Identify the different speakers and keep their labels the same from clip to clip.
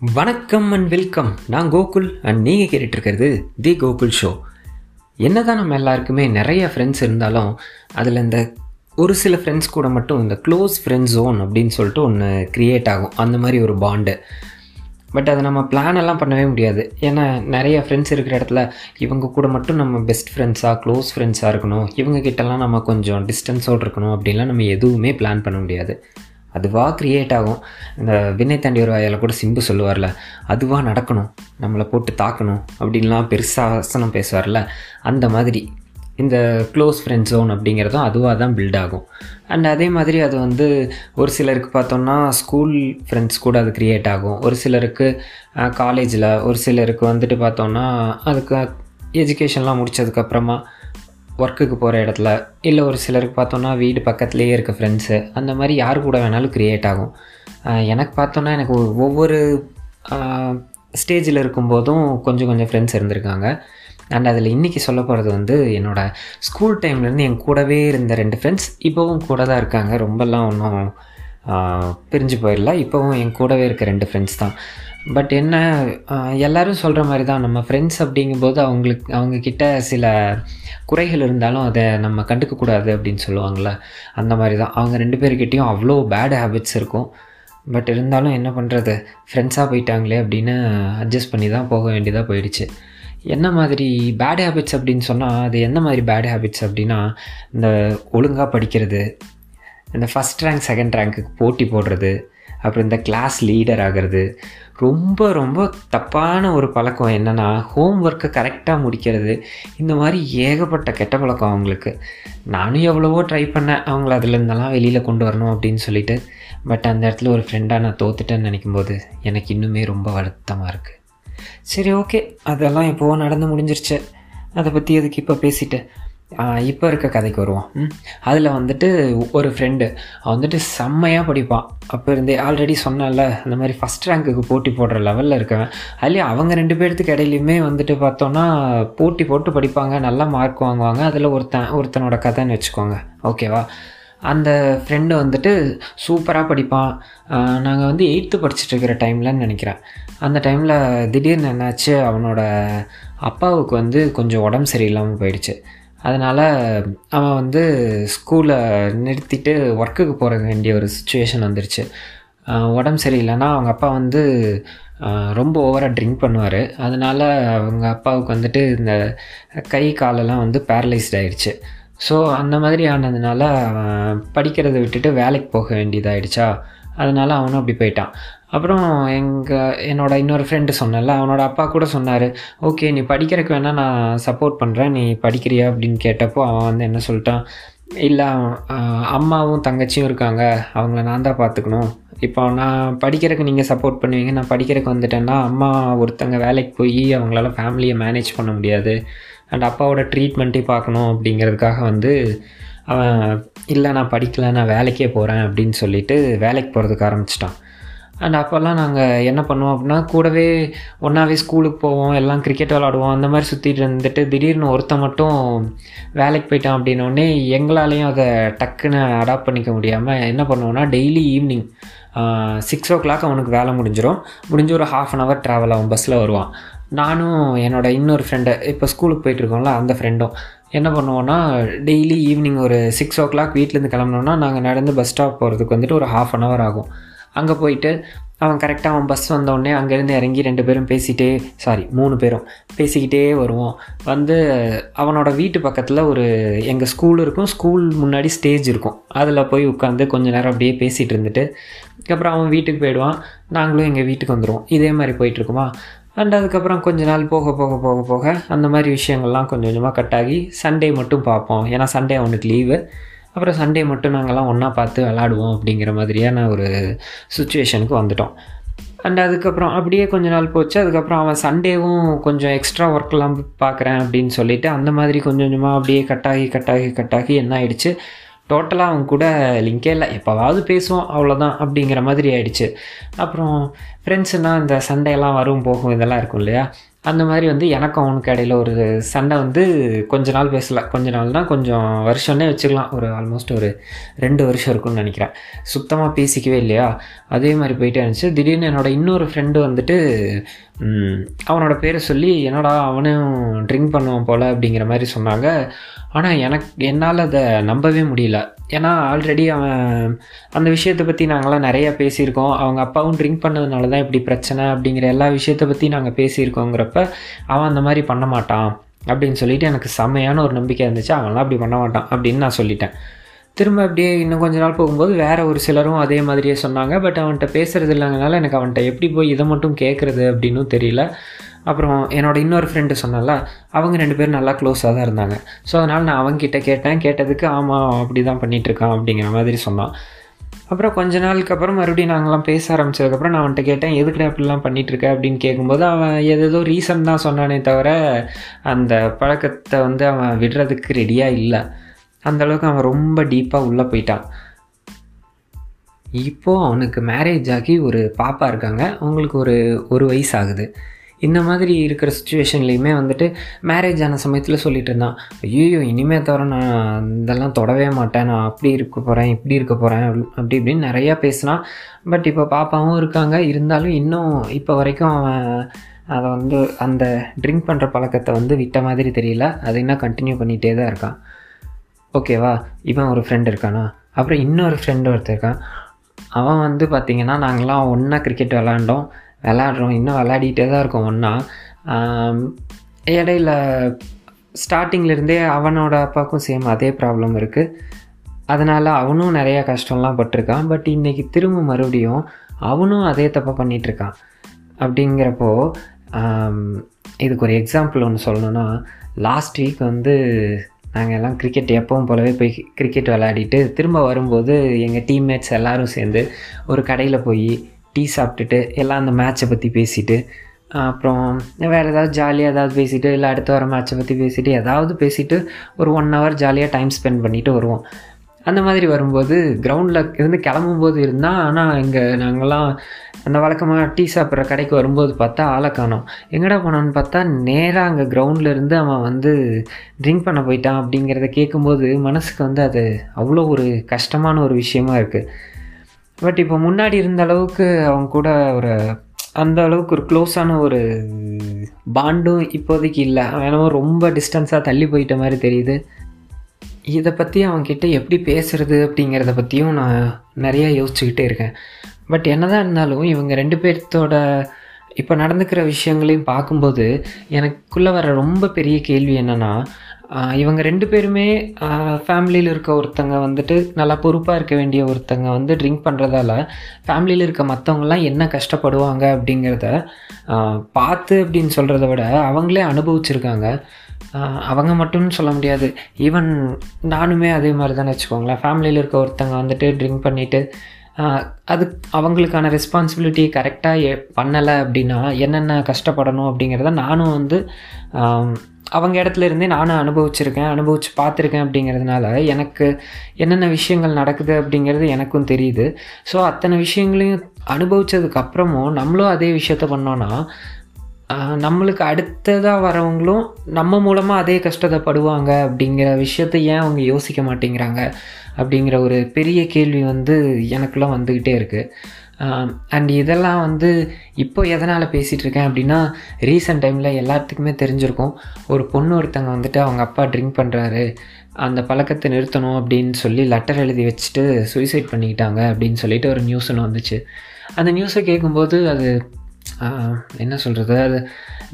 Speaker 1: வணக்கம் and welcome நான் Gokul and நீங்கள் கேட்டுட்ருக்கிறது தி கோகுல் ஷோ என்னதான் நம்ம எல்லாருக்குமே நிறைய ஃப்ரெண்ட்ஸ் இருந்தாலும் அதில் இந்த ஒரு சில ஃப்ரெண்ட்ஸ் கூட மட்டும் இந்த க்ளோஸ் ஃப்ரெண்ட் ஜோன் அப்படின்னு சொல்லிட்டு ஒன்று க்ரியேட் ஆகும். அந்த மாதிரி ஒரு பாண்டு பட் அதை நம்ம பிளான் எல்லாம் பண்ணவே முடியாது. ஏன்னா நிறைய ஃப்ரெண்ட்ஸ் இருக்கிற இடத்துல இவங்க கூட மட்டும் நம்ம பெஸ்ட் ஃப்ரெண்ட்ஸாக க்ளோஸ் ஃப்ரெண்ட்ஸாக இருக்கணும். இவங்க கிட்டலாம் நம்ம கொஞ்சம் டிஸ்டன்ஸோடு இருக்கணும். அப்படின்லாம் நம்ம எதுவுமே பிளான் பண்ண முடியாது. அதுவாக க்ரியேட் ஆகும். இந்த விண்ணை தாண்டி ஒரு வாயால் கூட சிம்பு சொல்லுவார்ல அதுவாக நடக்கணும் நம்மளை போட்டு தாக்கணும் அப்படின்லாம் பெருசாக ஆசனம் பேசுவார்ல அந்த மாதிரி. இந்த க்ளோஸ் ஃப்ரெண்ட் ஜோன் அப்படிங்கிறதும் அதுவாக தான் பில்ட் ஆகும். அண்ட் அதே மாதிரி அது வந்து ஒரு சிலருக்கு பார்த்தோம்னா ஸ்கூல் ஃப்ரெண்ட்ஸ் கூட அது க்ரியேட் ஆகும். ஒரு சிலருக்கு காலேஜில் ஒரு சிலருக்கு வந்துட்டு பார்த்தோம்னா அதுக்கு எஜுகேஷன்லாம் முடித்ததுக்கப்புறமா ஒர்க்குக்கு போகிற இடத்துல இல்லை ஒரு சிலருக்கு பார்த்தோன்னா வீடு பக்கத்துலேயே இருக்க ஃப்ரெண்ட்ஸு அந்த மாதிரி யார் கூட வேணாலும் க்ரியேட் ஆகும். எனக்கு பார்த்தோன்னா எனக்கு ஒவ்வொரு ஸ்டேஜில் இருக்கும்போதும் கொஞ்சம் கொஞ்சம் ஃப்ரெண்ட்ஸ் இருந்திருக்காங்க. அண்ட் அதில் இன்றைக்கி சொல்ல போகிறது வந்து என்னோடய ஸ்கூல் டைம்லேருந்து என் கூடவே இருந்த ரெண்டு ஃப்ரெண்ட்ஸ் இப்போவும் கூட தான் இருக்காங்க. ரொம்பலாம் ஒன்றும் பிரிஞ்சு போயிடல இப்போவும் என் கூடவே இருக்க ரெண்டு ஃப்ரெண்ட்ஸ் தான். பட் என்ன எல்லோரும் எல்லாரும் சொல்கிற மாதிரி தான். நம்ம ஃப்ரெண்ட்ஸ் அப்படிங்கும்போது அவங்களுக்கு அவங்கக்கிட்ட சில குறைகள் இருந்தாலும் அதை நம்ம கண்டுக்கக்கூடாது அப்படின்னு சொல்லுவாங்களே அந்த மாதிரி தான். அவங்க ரெண்டு பேர்கிட்டையும் அவ்வளோ பேட் ஹேபிட்ஸ் இருக்கும். பட் இருந்தாலும் என்ன பண்ணுறது ஃப்ரெண்ட்ஸாக போயிட்டாங்களே அப்படின்னு அட்ஜஸ்ட் பண்ணி தான் போக வேண்டியதாக போயிடுச்சு. என்ன மாதிரி பேட் ஹேபிட்ஸ் அப்படின்னு சொன்னால் அது என்ன மாதிரி பேட் ஹேபிட்ஸ் அப்படின்னா இந்த ஒழுங்காக படிக்கிறது இந்த ஃபஸ்ட் ரேங்க் செகண்ட் ரேங்க்குக்கு போட்டி போடுறது அப்புறம் இந்த கிளாஸ் லீடர் ஆகிறது. ரொம்ப ரொம்ப தப்பான ஒரு பழக்கம் என்னென்னா ஹோம் ஒர்க்கை கரெக்டாக முடிக்கிறது. இந்த மாதிரி ஏகப்பட்ட கெட்ட பழக்கம் அவங்களுக்கு. நானும் எவ்வளவோ ட்ரை பண்ணேன். அவங்கள அதுலேருந்தெல்லாம் வெளியில் கொண்டு வரணும் அப்படின்னு சொல்லிட்டு. பட் அந்த இடத்துல ஒரு ஃப்ரெண்டாக நான் தோத்துட்டேன்னு நினைக்கும் போது எனக்கு இன்னுமே ரொம்ப வருத்தமாக இருக்குது சரி ஓகே அதெல்லாம் இப்போது நடந்து முடிஞ்சிருச்சு. அதை பற்றி எதுக்கு இப்போ பேசிட்டு? இப்போ இருக்க கதைக்கு வருவோம். அதில் வந்துட்டு ஒரு ஃப்ரெண்டு அவன் வந்துட்டு செம்மையாக படிப்பான் அப்போ இருந்தே ஆல்ரெடி சொன்னால அந்த மாதிரி ஃபஸ்ட் ரேங்க்குக்கு போட்டி போடுற லெவலில் இருக்கவன். அதுலேயும் அவங்க ரெண்டு பேர்த்துக்கு இடையிலையுமே வந்துட்டு பார்த்தோன்னா போட்டி போட்டு படிப்பாங்க நல்லா மார்க் வாங்குவாங்க. அதில் ஒருத்தன் ஒருத்தனோட கதைன்னு வச்சுக்கோங்க. ஓகேவா அந்த ஃப்ரெண்டு வந்துட்டு சூப்பராக படிப்பான். நாங்கள் வந்து எயித்து படிச்சுட்டு இருக்கிற டைம்லன்னு நினைக்கிறேன். அந்த டைமில் திடீர்னு என்னாச்சு? அவனோட அப்பாவுக்கு வந்து கொஞ்சம் உடம்பு சரியில்லாமல் போயிடுச்சு. அதனால் அவன் வந்து ஸ்கூலை நிறுத்திட்டு ஒர்க்குக்கு போக வேண்டிய ஒரு சுச்சுவேஷன் வந்துருச்சு. உடம்பு சரியில்லைன்னா அவங்க அப்பா வந்து ரொம்ப ஓவராக ட்ரிங்க் பண்ணுவார். அதனால் அவங்க அப்பாவுக்கு வந்துட்டு இந்த கை காலெல்லாம் வந்து பேரலைஸ்ட் ஆகிடுச்சு ஸோ அந்த மாதிரி ஆனதுனால படிக்கிறத விட்டுட்டு வேலைக்கு போக வேண்டியதாகிடுச்சா அதனால் அவனும் அப்படி போயிட்டான். அப்புறம் எங்கள் என்னோட இன்னொரு ஃப்ரெண்டு சொன்னல அவனோட அப்பா கூட சொன்னார் ஓகே நீ படிக்கிறதுக்கு வேணால் நான் சப்போர்ட் பண்ணுறேன் நீ படிக்கிறியா? அப்படின்னு கேட்டப்போ அவன் வந்து என்ன சொல்லிட்டான் இல்லை அம்மாவும் தங்கச்சியும் இருக்காங்க அவங்கள நான் தான் பார்த்துக்கணும். இப்போ நான் படிக்கிறதுக்கு நீங்கள் சப்போர்ட் பண்ணுவீங்க நான் படிக்கிறதுக்கு வந்துட்டேன்னா அம்மா ஒருத்தங்க வேலைக்கு போய் அவங்களால ஃபேமிலியை மேனேஜ் பண்ண முடியாது. அண்ட் அப்பாவோட ட்ரீட்மெண்ட்டே பார்க்கணும் அப்படிங்கிறதுக்காக வந்து அவன் இல்லை நான் படிக்கலை நான் வேலைக்கே போகிறேன் அப்படின்னு சொல்லிட்டு வேலைக்கு போகிறதுக்கு ஆரம்பிச்சிட்டான். அண்ட் அப்போல்லாம் நாங்கள் என்ன பண்ணுவோம் அப்படின்னா கூடவே ஒன்றாவே ஸ்கூலுக்கு போவோம் எல்லாம் கிரிக்கெட் விளாடுவோம் அந்த மாதிரி சுற்றிட்டு இருந்துட்டு திடீர்னு ஒருத்தன் மட்டும் வேலைக்கு போயிட்டான் அப்படின்னோடனே எங்களாலேயும் அதை டக்குன்னு அடாப்ட் பண்ணிக்க முடியாமல் என்ன பண்ணுவோன்னா daily evening six o'clock அவனுக்கு வேலை முடிஞ்சிடும் முடிஞ்சு ஒரு ஹாஃப் அன் ஹவர் ட்ராவல் ஆகும் பஸ்ஸில் வருவான். நானும் என்னோடய இன்னொரு ஃப்ரெண்டு இப்போ ஸ்கூலுக்கு போயிட்டுருக்கோம்ல அந்த ஃப்ரெண்டும் என்ன பண்ணுவோன்னா டெய்லி ஈவினிங் ஒரு சிக்ஸ் ஓ கிளாக் வீட்டிலேருந்து கிளம்புனோன்னா நாங்கள் நடந்து பஸ் ஸ்டாப் போகிறதுக்கு வந்துட்டு ஒரு ஹாஃப் அன் ஹவர் ஆகும். அங்கே போயிட்டு அவன் கரெக்டாக அவன் பஸ் வந்தோடனே அங்கேருந்து இறங்கி ரெண்டு பேரும் பேசிகிட்டே சாரி மூணு பேரும் பேசிக்கிட்டே வருவோம். வந்து அவனோட வீட்டு பக்கத்தில் ஒரு எங்கள் ஸ்கூல் இருக்கும். ஸ்கூல் முன்னாடி ஸ்டேஜ் இருக்கும். அதில் போய் உட்காந்து கொஞ்ச நேரம் அப்படியே பேசிகிட்டு இருந்துட்டு அதுக்கப்புறம் அவன் வீட்டுக்கு போயிடுவான். நாங்களும் எங்கள் வீட்டுக்கு வந்துடுவோம் இதே மாதிரி போயிட்டுருக்குமா அண்ட் அதுக்கப்புறம் கொஞ்ச நாள் போக போக போக போக அந்த மாதிரி விஷயங்கள்லாம் கொஞ்சம் கொஞ்சமாக கட் ஆகி சண்டே மட்டும் பார்ப்போம். ஏன்னா சண்டே அவனுக்கு லீவு அப்புறம் சண்டே மட்டும் நாங்கள்லாம் ஒன்றா பார்த்து விளாடுவோம் அப்படிங்கிற மாதிரியான ஒரு சுச்சுவேஷனுக்கு வந்துட்டோம். அண்ட் அதுக்கப்புறம் அப்படியே கொஞ்ச நாள் போச்சு. அதுக்கப்புறம் அவன் சண்டேவும் கொஞ்சம் எக்ஸ்ட்ரா ஒர்க்லாம் பார்க்குறேன் அப்படின்னு சொல்லிட்டு அந்த மாதிரி கொஞ்சம் கொஞ்சமாக அப்படியே கட்டாகி கட்டாகி கட்டாகி என்ன ஆயிடுச்சு? டோட்டலாக அவன் கூட லிங்கே இல்லை. எப்போவாவது பேசுவோம் அவ்வளோதான் அப்படிங்கிற மாதிரி ஆயிடுச்சு. அப்புறம் ஃப்ரெண்ட்ஸுனால் இந்த சண்டேலாம் வரும் போகும் இதெல்லாம் இருக்கும் இல்லையா? அந்த மாதிரி வந்து எனக்கும் அவனுக்கு இடையில ஒரு சண்டை வந்து கொஞ்ச நாள் பேசல. கொஞ்ச நாள்னால் கொஞ்சம் வருஷம்னே வச்சுக்கலாம். ஒரு ஆல்மோஸ்ட் ஒரு ரெண்டு வருஷம் இருக்கும்னு நினைக்கிறேன். சுத்தமாக பேசிக்கவே இல்லையா? அதே மாதிரி போயிட்டே இருந்துச்சு. திடீர்னு என்னோடய இன்னொரு ஃப்ரெண்டு வந்துட்டு அவனோட பேரை சொல்லி என்னடா அவனும் ட்ரிங்க் பண்ணுவான் போல் அப்படிங்கிற மாதிரி சொன்னாங்க. ஆனால் எனக்கு என்னால் அதை நம்பவே முடியல. ஏன்னா ஆல்ரெடி அவன் அந்த விஷயத்தை பற்றி நாங்களாம் நிறையா பேசியிருக்கோம். அவங்க அப்பாவும் ட்ரிங்க் பண்ணதுனால தான் இப்படி பிரச்சனை அப்படிங்கிற எல்லா விஷயத்தை பற்றி நாங்கள் பேசியிருக்கோங்கிறப்ப அவன் அந்த மாதிரி பண்ண மாட்டான் அப்படின்னு சொல்லிட்டு எனக்கு செம்மையான ஒரு நம்பிக்கை இருந்துச்சு. அவன்லாம் அப்படி பண்ண மாட்டான் அப்படின்னு நான் சொல்லிட்டேன். திரும்ப அப்படியே இன்னும் கொஞ்ச நாள் போகும்போது வேறு ஒரு சிலரும் அதே மாதிரியே சொன்னாங்க. பட் அவன்கிட்ட பேசுறது இல்லைங்கனால எனக்கு அவன்கிட்ட எப்படி போய் இதை மட்டும் கேட்குறது அப்படின்னும் தெரியல. அப்புறம் என்னோட இன்னொரு ஃப்ரெண்டு சொன்னல அவங்க ரெண்டு பேரும் நல்லா க்ளோஸாக தான் இருந்தாங்க. ஸோ அதனால் நான் அவங்ககிட்ட கேட்டேன். கேட்டதுக்கு ஆமாம் அப்படி தான் பண்ணிகிட்ருக்கான் அப்படிங்கிற மாதிரி சொன்னான். அப்புறம் கொஞ்ச நாளுக்கு அப்புறம் மறுபடியும் நாங்களாம் பேச ஆரம்பிச்சதுக்கப்புறம் நான் அவன்கிட்ட கேட்டேன் எதுக்குடா இப்படிலாம் பண்ணிகிட்ருக்க அப்படின்னு கேட்கும்போது அவன் ஏதேதோ ரீசன் தான் சொன்னானே தவிர அந்த பழக்கத்தை வந்து அவன் விடுறதுக்கு ரெடியாக இல்லை. அந்த அளவுக்கு அவன் ரொம்ப டீப்பாக உள்ளே போயிட்டான். இப்போது அவனுக்கு மேரேஜ் ஆகி ஒரு பாப்பா இருக்காங்க. அவங்களுக்கு ஒரு ஒரு வயசு ஆகுது. இந்த மாதிரி இருக்கிற சுச்சுவேஷன்லேயுமே வந்துட்டு மேரேஜ் ஆன சமயத்தில் சொல்லிட்டு இருந்தான். ஐயோ இனிமேல் தவிர நான் இதெல்லாம் தொடவே மாட்டேன். நான் அப்படி இருக்க போகிறேன் இப்படி இருக்க போகிறேன் அப்படி இப்படின்னு நிறையா பேசினான் பட் இப்போ பாப்பாவும் இருக்காங்க. இருந்தாலும் இன்னும் இப்போ வரைக்கும் அவன் அதை வந்து அந்த ட்ரிங்க் பண்ணுற பழக்கத்தை வந்து விட்ட மாதிரி தெரியல. அதை இன்னும் கண்டினியூ பண்ணிகிட்டே தான் இருக்கான். ஓகேவா இவன் ஒரு ஃப்ரெண்ட் இருக்கானா? அப்புறம் இன்னொரு ஃப்ரெண்டு ஒருத்தர் இருக்கான். அவன் வந்து பார்த்திங்கன்னா நாங்களாம் ஒன்றா கிரிக்கெட் விளாண்டோம் விளாட்றோம். இன்னும் விளையாடிட்டே தான் இருக்கோம் ஒன்றா இடையில ஸ்டார்டிங்லேருந்தே அவனோட அப்பாவுக்கும் சேம் அதே ப்ராப்ளம் இருக்குது அதனால் அவனும் நிறையா கஷ்டம்லாம் பட்டிருக்கான். பட் இன்றைக்கி திரும்ப மறுபடியும் அவனும் அதே தப்பாக பண்ணிகிட்ருக்கான் அப்படிங்கிறப்போ இதுக்கு ஒரு எக்ஸாம்பிள் ஒன்று சொல்லணும்னா லாஸ்ட் வீக் வந்து நாங்கள் எல்லாம் கிரிக்கெட் எப்பவும் போலவே போய் கிரிக்கெட் விளையாடிட்டு திரும்ப வரும்போது எங்கள் டீம்மேட்ஸ் எல்லோரும் சேர்ந்து ஒரு கடையில் போய் டீ சாப்பிட்டுட்டு எல்லாம் அந்த மேட்ச்சை பற்றி பேசிட்டு அப்புறம் வேறு ஏதாவது ஜாலியாக ஏதாவது பேசிவிட்டு இல்லை அடுத்த வர மேட்ச்சை பற்றி பேசிவிட்டு ஏதாவது பேசிவிட்டு ஒரு ஒன் ஹவர் ஜாலியாக டைம் ஸ்பெண்ட் பண்ணிட்டு வருவோம். அந்த மாதிரி வரும்போது கிரவுண்டில் இருந்து கிளம்பும்போது இருந்தால் ஆனால் இங்கே நாங்கள்லாம் அந்த வழக்கமாக டீ சாப்பிட்ற கடைக்கு வரும்போது பார்த்தா ஆளை காணோம். எங்கடா போனான்னு பார்த்தா நேராக அங்கே கிரவுண்டில் இருந்து அவன் வந்து ட்ரிங்க் பண்ண போயிட்டான் அப்படிங்கிறத கேட்கும்போது மனசுக்கு வந்து அது அவ்வளோ ஒரு கஷ்டமான ஒரு விஷயமா இருக்குது பட் இப்போ முன்னாடி இருந்த அளவுக்கு அவங்க கூட ஒரு அந்த அளவுக்கு ஒரு க்ளோஸான ஒரு பாண்டும் இப்போதைக்கு இல்லை. அவன் ரொம்ப டிஸ்டன்ஸாக தள்ளி போயிட்ட மாதிரி தெரியுது. இதை பற்றி அவங்கக்கிட்ட எப்படி பேசுறது அப்படிங்கிறத பற்றியும் நான் நிறையா யோசிச்சுக்கிட்டே இருக்கேன். பட் என்னதான் இருந்தாலும் இவங்க ரெண்டு பேர்த்தோட இப்போ நடந்துக்கிற விஷயங்களையும் பார்க்கும்போது எனக்குள்ளே வர ரொம்ப பெரிய கேள்வி என்னென்னா இவங்க ரெண்டு பேருமே ஃபேமிலியில் இருக்க ஒருத்தங்க வந்துட்டு நல்லா பொறுப்பாக இருக்க வேண்டிய ஒருத்தங்க வந்து ட்ரிங்க் பண்ணுறதால ஃபேமிலியில் இருக்க மற்றவங்களாம் என்ன கஷ்டப்படுவாங்க அப்படிங்கிறத பார்த்து அப்படின்னு சொல்கிறத விட அவங்களே அனுபவிச்சிருக்காங்க. அவங்க மட்டும்னு சொல்ல முடியாது. ஈவன் நானுமே அதே மாதிரி தானே வச்சுக்கோங்களேன். ஃபேமிலியில் இருக்க ஒருத்தங்க வந்துட்டு ட்ரிங்க் பண்ணிவிட்டு அது அவங்களுக்கான ரெஸ்பான்சிபிலிட்டி கரெக்டாக பண்ணலை அப்படின்னா என்னென்ன கஷ்டப்படணும் அப்படிங்கிறத நானும் வந்து அவங்க இடத்துல இருந்தே நானும் அனுபவிச்சிருக்கேன் அனுபவித்து பார்த்துருக்கேன் அப்படிங்கிறதுனால எனக்கு என்னென்ன விஷயங்கள் நடக்குது அப்படிங்கிறது எனக்கும் தெரியுது. ஸோ அத்தனை விஷயங்களையும் அனுபவித்ததுக்கப்புறமும் நம்மளும் அதே விஷயத்த பண்ணோன்னா நம்மளுக்கு அடுத்ததாக வரவங்களும் நம்ம மூலமாக அதே கஷ்டத்தை படுவாங்க அப்படிங்கிற விஷயத்த ஏன் அவங்க யோசிக்க மாட்டேங்கிறாங்க அப்படிங்கிற ஒரு பெரிய கேள்வி வந்து எனக்குள்ளே வந்துக்கிட்டே இருக்குது Um, அண்ட் இதெல்லாம் வந்து இப்போ எதனால் பேசிகிட்டு இருக்கேன் அப்படின்னா ரீசெண்ட் டைமில் எல்லாத்துக்குமே தெரிஞ்சிருக்கும். ஒரு பொண்ணு ஒருத்தங்க வந்துட்டு அவங்க அப்பா ட்ரிங்க் பண்ணுறாரு அந்த பழக்கத்தை நிறுத்தணும் அப்படின்னு சொல்லி லெட்டர் எழுதி வச்சுட்டு சூசைட் பண்ணிக்கிட்டாங்க அப்படின்னு சொல்லிட்டு ஒரு நியூஸ் ஒன்று வந்துச்சு. அந்த நியூஸை கேட்கும்போது அது என்ன சொல்கிறது அது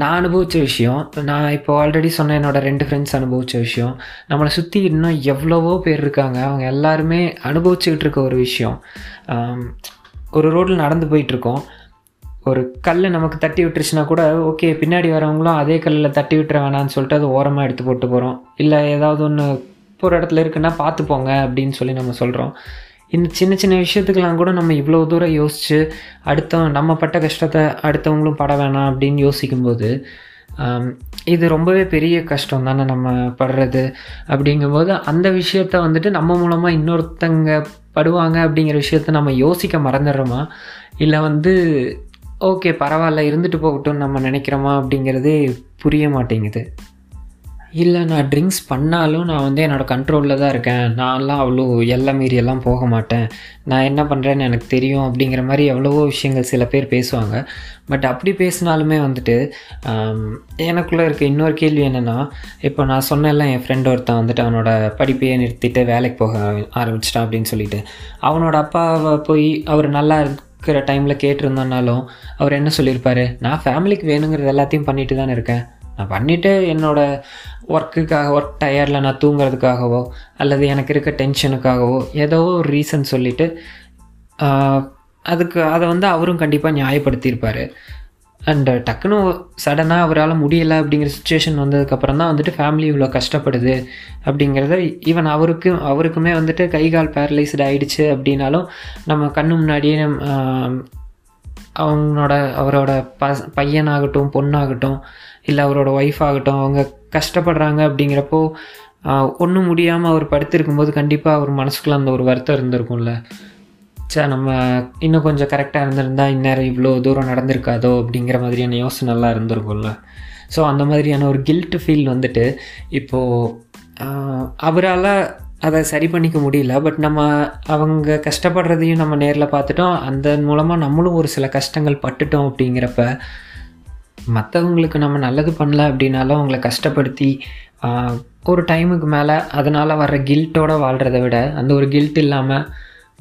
Speaker 1: நான் அனுபவித்த விஷயம். நான் இப்போ ஆல்ரெடி சொன்ன என்னோட ரெண்டு ஃப்ரெண்ட்ஸ் அனுபவித்த விஷயம். நம்மளை சுற்றி இன்னும் எவ்வளவோ பேர் இருக்காங்க. அவங்க எல்லாருமே அனுபவிச்சுக்கிட்டு இருக்க ஒரு விஷயம். ஒரு ரோட்டில் நடந்து போயிட்டுருக்கோம். ஒரு கல் நமக்கு தட்டி விட்டுருச்சுன்னா கூட ஓகே பின்னாடி வரவங்களும் அதே கல்லில் தட்டி விட்டுற வேணாம்னு சொல்லிட்டு அது ஓரமாக எடுத்து போட்டு போகிறோம் இல்லை ஏதாவது ஒன்று ஒரு இடத்துல இருக்குன்னா பார்த்து போங்க அப்படின்னு சொல்லி நம்ம சொல்கிறோம் இந்த சின்ன சின்ன விஷயத்துக்கெல்லாம் கூட நம்ம இவ்வளோ தூரம் யோசித்து அடுத்த நம்ம பட்ட கஷ்டத்தை அடுத்தவங்களும் பட வேணாம் அப்படின்னு யோசிக்கும்போது இது ரொம்பவே பெரிய கஷ்டம் தானே நம்ம படுறது அப்படிங்கும்போது அந்த விஷயத்த வந்துட்டு நம்ம மூலமாக இன்னொருத்தங்க படுவாங்க அப்படிங்கிற விஷயத்த நம்ம யோசிக்க மறந்துடுறோமா? இல்லை வந்து ஓகே பரவாயில்ல இருந்துட்டு போகட்டும் நம்ம நினைக்கிறோமா? அப்படிங்கிறதே புரிய மாட்டேங்குது. இல்லை நான் ட்ரிங்க்ஸ் பண்ணாலும் நான் வந்து என்னோடய கண்ட்ரோலில் தான் இருக்கேன். நான்லாம் அவ்வளோ எல்லை மீறியெல்லாம் போக மாட்டேன். நான் என்ன பண்ணுறேன்னு எனக்கு தெரியும் அப்படிங்கிற மாதிரி எவ்வளவோ விஷயங்கள் சில பேர் பேசுவாங்க. பட் அப்படி பேசினாலுமே வந்துட்டு எனக்குள்ளே இருக்க இன்னொரு கேள்வி என்னென்னா இப்போ நான் சொன்னேன்ல என் ஃப்ரெண்ட் ஒருத்தன் வந்துட்டு அவனோட படிப்பையே நிறுத்திட்டு வேலைக்கு போக ஆரம்பிச்சிட்டான் அப்படின்னு சொல்லிட்டு. அவனோட அப்பாவை போய் அவர் நல்லா இருக்கிற டைமில் கேட்டிருந்தோன்னாலும் அவர் என்ன சொல்லியிருப்பார்? நான் ஃபேமிலிக்கு வேணுங்கிறது எல்லாத்தையும் பண்ணிட்டு தானே இருக்கேன். நான் பண்ணிவிட்டு என்னோடய ஒர்க்குக்காக ஒர்க் டயரில் நான் தூங்குறதுக்காகவோ அல்லது எனக்கு இருக்க டென்ஷனுக்காகவோ ஏதோ ஒரு ரீசன் சொல்லிவிட்டு அதுக்கு அதை வந்து அவரும் கண்டிப்பாக நியாயப்படுத்தியிருப்பார். அண்டு டக்குன்னு சடனாக அவரால் முடியலை அப்படிங்கிற சுச்சுவேஷன் வந்ததுக்கப்புறம் தான் வந்துட்டு ஃபேமிலி இவ்வளோ கஷ்டப்படுது அப்படிங்கிறத ஈவன் அவருக்கு அவருக்குமே வந்துட்டு கை கால் பேரலைஸ்டு ஆகிடுச்சு அப்படின்னாலும் நம்ம கண்ணு முன்னாடியே நம் அவங்களோட அவரோட ப பையனாகட்டும் பொண்ணாகட்டும் இல்லை அவரோட ஒய்ஃப் ஆகட்டும் அவங்க கஷ்டப்படுறாங்க அப்படிங்கிறப்போ ஒன்றும் முடியாமல் அவர் படுத்திருக்கும்போது கண்டிப்பாக அவர் மனசுக்குள்ள அந்த ஒரு வருத்தம் இருந்திருக்கும்ல. சே நம்ம இன்னும் கொஞ்சம் கரெக்டாக இருந்திருந்தா இந்நேரம் இவ்வளோ தூரம் நடந்திருக்காதோ அப்படிங்கிற மாதிரியான யோசனைலாம் இருந்திருக்கும்ல. ஸோ அந்த மாதிரியான ஒரு கில்ட் ஃபீல் வந்துட்டு இப்போது அவரால் அதை சரி பண்ணிக்க முடியல. பட் நம்ம அவங்க கஷ்டப்படுறதையும் நம்ம நேரில் பார்த்துட்டோம். அந்த மூலமாக நம்மளும் ஒரு சில கஷ்டங்கள் பட்டுட்டோம் அப்படிங்கிறப்ப மற்றவங்களுக்கு நம்ம நல்லது பண்ணல அப்படின்னாலும் அவங்கள கஷ்டப்படுத்தி ஒரு டைமுக்கு மேலே அதனால் வர்ற கில்ட்டோடு வாழ்கிறத விட அந்த ஒரு கில்ட் இல்லாமல்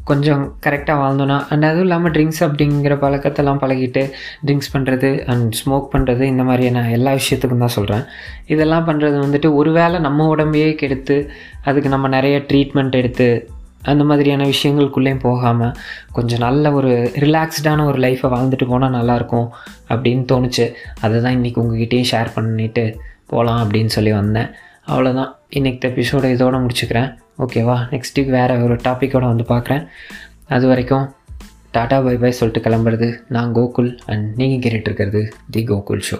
Speaker 1: கொஞ்சம் கரெக்டாக வாழ்ந்தோன்னா அண்ட் அதுவும் இல்லாமல் ட்ரிங்க்ஸ் அப்படிங்கிற பழக்கத்தெல்லாம் பழகிட்டு ட்ரிங்க்ஸ் பண்ணுறது அண்ட் ஸ்மோக் பண்ணுறது இந்த மாதிரியான எல்லா விஷயத்துக்கும் தான் சொல்கிறேன் இதெல்லாம் பண்ணுறது வந்துட்டு ஒரு வேளை நம்ம உடம்பையே கெடுத்து அதுக்கு நம்ம நிறைய ட்ரீட்மெண்ட் எடுத்து அந்த மாதிரியான விஷயங்களுக்குள்ளேயும் போகாமல் கொஞ்சம் நல்ல ஒரு ரிலாக்ஸ்டான ஒரு லைஃப்பை வாழ்ந்துட்டு போனால் நல்லாயிருக்கும் அப்படின்னு தோணுச்சு. அதை தான் இன்றைக்கி உங்ககிட்டயும் ஷேர் பண்ணிவிட்டு போகலாம் அப்படின்னு சொல்லி வந்தேன். அவ்வளோதான் இன்றைக்கி எபிசோட இதோட முடிச்சுக்கிறேன். ஓகேவா நெக்ஸ்ட் வீக் வேறு ஒரு டாப்பிக்கோடு வந்து பார்க்குறேன். அது வரைக்கும் டாட்டா பை பை சொல்லிட்டு கிளம்புறது நான் கோகுல் அண்ட் நீங்கள் கேட்டுட்ருக்கிறது தி கோகுல் ஷோ